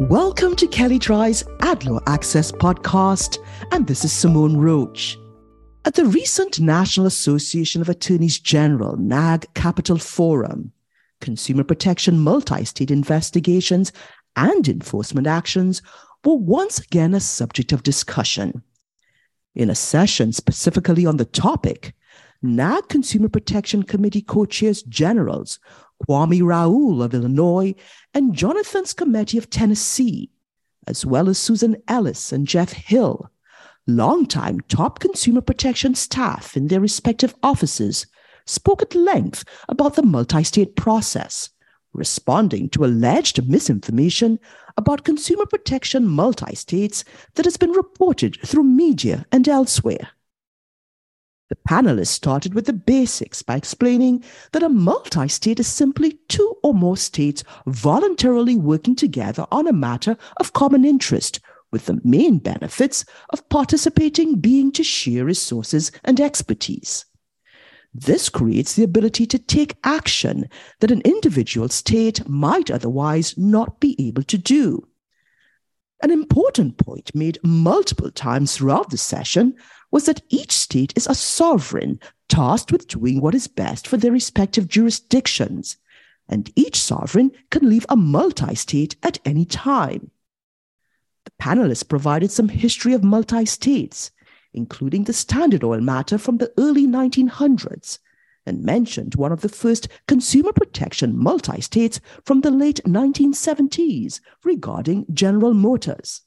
Welcome to Kelley Drye's AdLaw Access podcast, and this is Simone Roach. At the recent National Association of Attorneys General NAAG Capital Forum, consumer protection multi state investigations and enforcement actions were once again a subject of discussion. In a session specifically on the topic, NAAG Consumer Protection Committee co chairs generals Kwame Raoul of Illinois and Jonathan Skrmetti of Tennessee, as well as Susan Ellis and Jeff Hill, longtime top consumer protection staff in their respective offices, spoke at length about the multi state process, responding to alleged misinformation about consumer protection multi states that has been reported through media and elsewhere. The panelists started with the basics by explaining that a multi state is simply two or more states voluntarily working together on a matter of common interest, with the main benefits of participating being to share resources and expertise. This creates the ability to take action that an individual state might otherwise not be able to do. An important point made multiple times throughout the session was that each state is a sovereign tasked with doing what is best for their respective jurisdictions, and each sovereign can leave a multi state at any time. The panelists provided some history of multi states, including the Standard Oil matter from the early 1900s, and mentioned one of the first consumer protection multi states from the late 1970s regarding General Motors.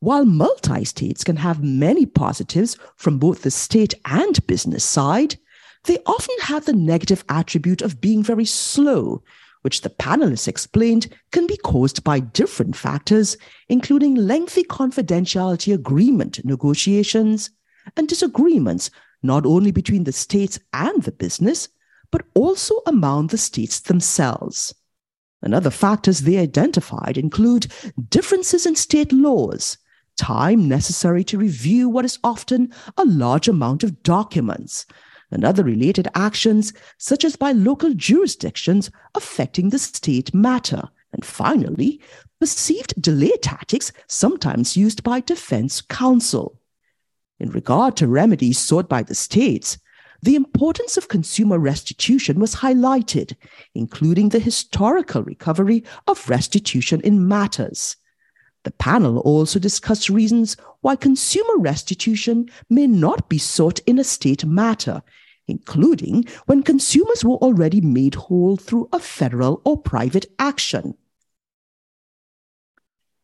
While multi states can have many positives from both the state and business side, they often have the negative attribute of being very slow, which the panelists explained can be caused by different factors, including lengthy confidentiality agreement negotiations and disagreements not only between the states and the business, but also among the states themselves. And other factors they identified include differences in state laws, time necessary to review what is often a large amount of documents, and other related actions, such as by local jurisdictions affecting the state matter. And finally, perceived delay tactics sometimes used by defense counsel. In regard to remedies sought by the states, the importance of consumer restitution was highlighted, including the historical recovery of restitution in matters. The panel also discussed reasons why consumer restitution may not be sought in a state matter, including when consumers were already made whole through a federal or private action.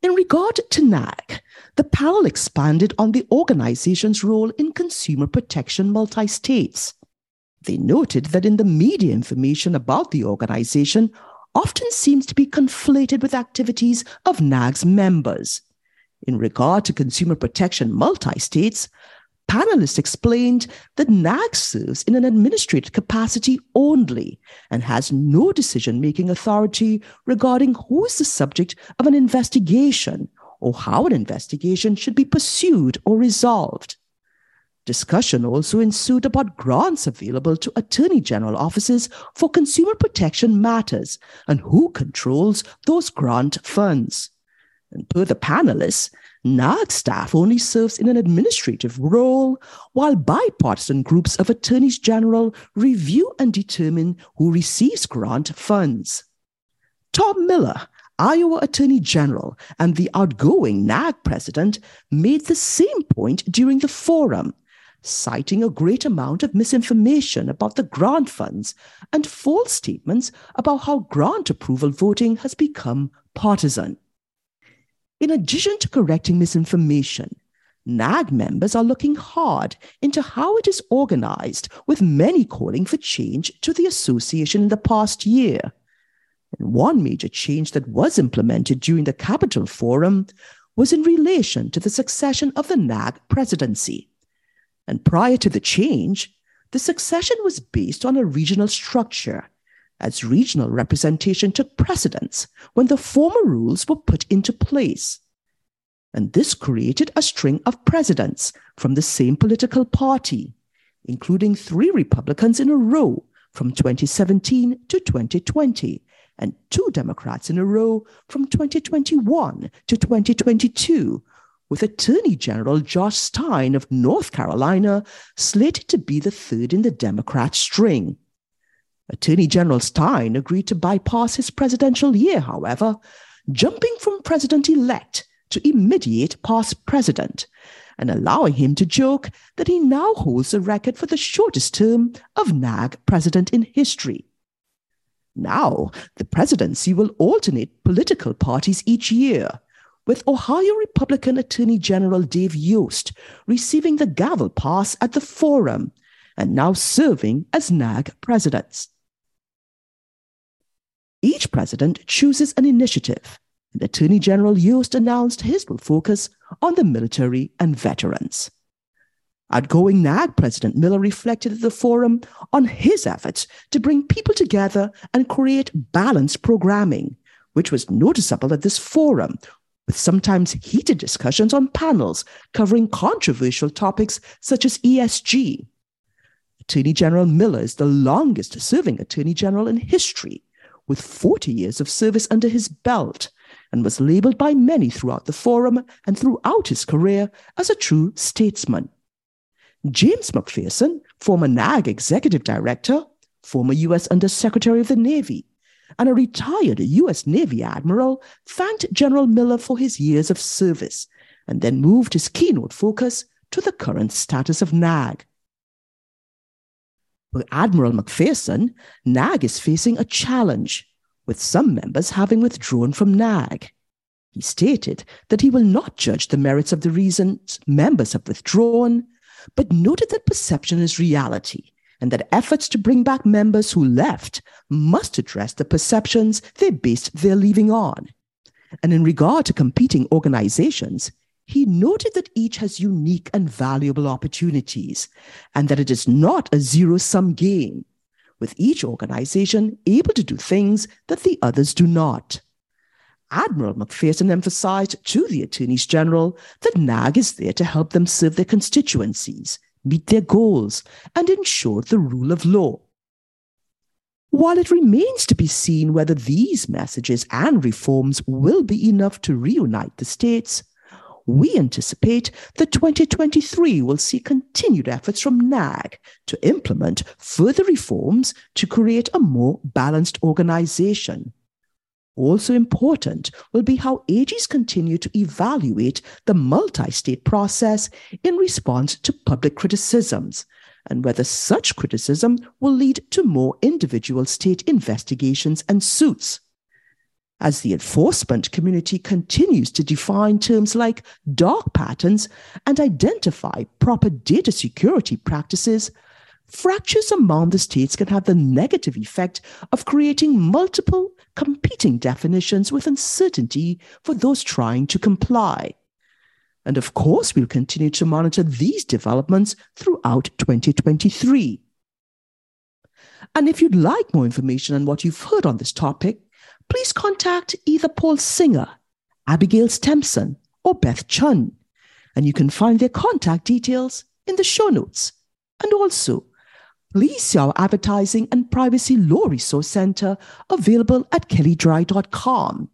In regard to NAAG, the panel expanded on the organization's role in consumer protection multi states. They noted that in the media information about the organization often seems to be conflated with activities of NAAG's members. In regard to consumer protection multi states, panelists explained that NAAG serves in an administrative capacity only and has no decision making authority regarding who is the subject of an investigation or how an investigation should be pursued or resolved. Discussion also ensued about grants available to Attorney General offices for consumer protection matters and who controls those grant funds. Per the panelists, NAAG staff only serves in an administrative role, while bipartisan groups of attorneys general review and determine who receives grant funds. Tom Miller, Iowa Attorney General and the outgoing NAAG president, made the same point during the forum citing a great amount of misinformation about the grant funds and false statements about how grant approval voting has become partisan. In addition to correcting misinformation, NAAG members are looking hard into how it is organized, with many calling for change to the association in the past year. And one major change that was implemented during the Capital Forum was in relation to the succession of the NAAG presidency. And prior to the change, the succession was based on a regional structure, as regional representation took precedence when the former rules were put into place. And this created a string of presidents from the same political party, including three Republicans in a row from 2017 to 2020, and two Democrats in a row from 2021 to 2022, with Attorney General Josh Stein of North Carolina slated to be the third in the Democrat string. Attorney General Stein agreed to bypass his presidential year, however, jumping from president elect to immediate past president and allowing him to joke that he now holds the record for the shortest term of NAAG president in history. Now, the presidency will alternate political parties each year, with Ohio Republican Attorney General Dave Yost receiving the gavel pass at the forum and now serving as NAAG presidents. Each president chooses an initiative, and Attorney General Yost announced his will focus on the military and veterans. Outgoing NAAG President Miller reflected at the forum on his efforts to bring people together and create balanced programming, which was noticeable at this forum, with sometimes heated discussions on panels covering controversial topics such as ESG. Attorney General Miller is the longest serving Attorney General in history, with 40 years of service under his belt, and was labeled by many throughout the forum and throughout his career as a true statesman. James McPherson, former NAAG executive director, former U.S. Undersecretary of the Navy, and a retired U.S. Navy admiral, thanked General Miller for his years of service and then moved his keynote focus to the current status of NAAG. For Admiral McPherson, NAAG is facing a challenge, with some members having withdrawn from NAAG. He stated that he will not judge the merits of the reasons members have withdrawn, but noted that perception is reality and that efforts to bring back members who left must address the perceptions they based their leaving on. And in regard to competing organizations, he noted that each has unique and valuable opportunities and that it is not a zero sum game, with each organization able to do things that the others do not. Admiral McPherson emphasized to the attorneys general that NAAG is there to help them serve their constituencies, meet their goals, and ensure the rule of law. While it remains to be seen whether these messages and reforms will be enough to reunite the states, we anticipate that 2023 will see continued efforts from NAAG to implement further reforms to create a more balanced organization. Also important will be how AGs continue to evaluate the multi state process in response to public criticisms, and whether such criticism will lead to more individual state investigations and suits. As the enforcement community continues to define terms like dark patterns and identify proper data security practices, fractures among the states can have the negative effect of creating multiple competing definitions with uncertainty for those trying to comply. And of course, we'll continue to monitor these developments throughout 2023. And if you'd like more information on what you've heard on this topic, please contact either Paul Singer, Abigail Stempson, or Beth Chun. And you can find their contact details in the show notes. And also, Please see our Advertising and Privacy Law Resource Center available at kelleydrye.com.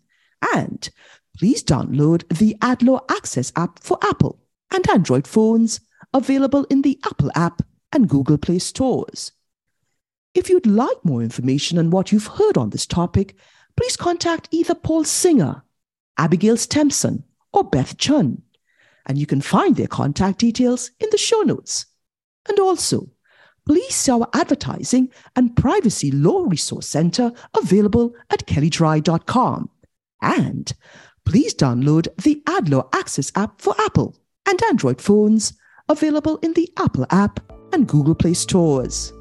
And please download the AdLaw Access app for Apple and Android phones available in the Apple app and Google Play stores. If you'd like more information on what you've heard on this topic, please contact either Paul Singer, Abigail Stempson, or Beth Chun, and you can find their contact details in the show notes. And also, please see our Advertising and Privacy Law Resource Center available at kelleydrye.com. And please download the AdLaw Access app for Apple and Android phones available in the Apple app and Google Play stores.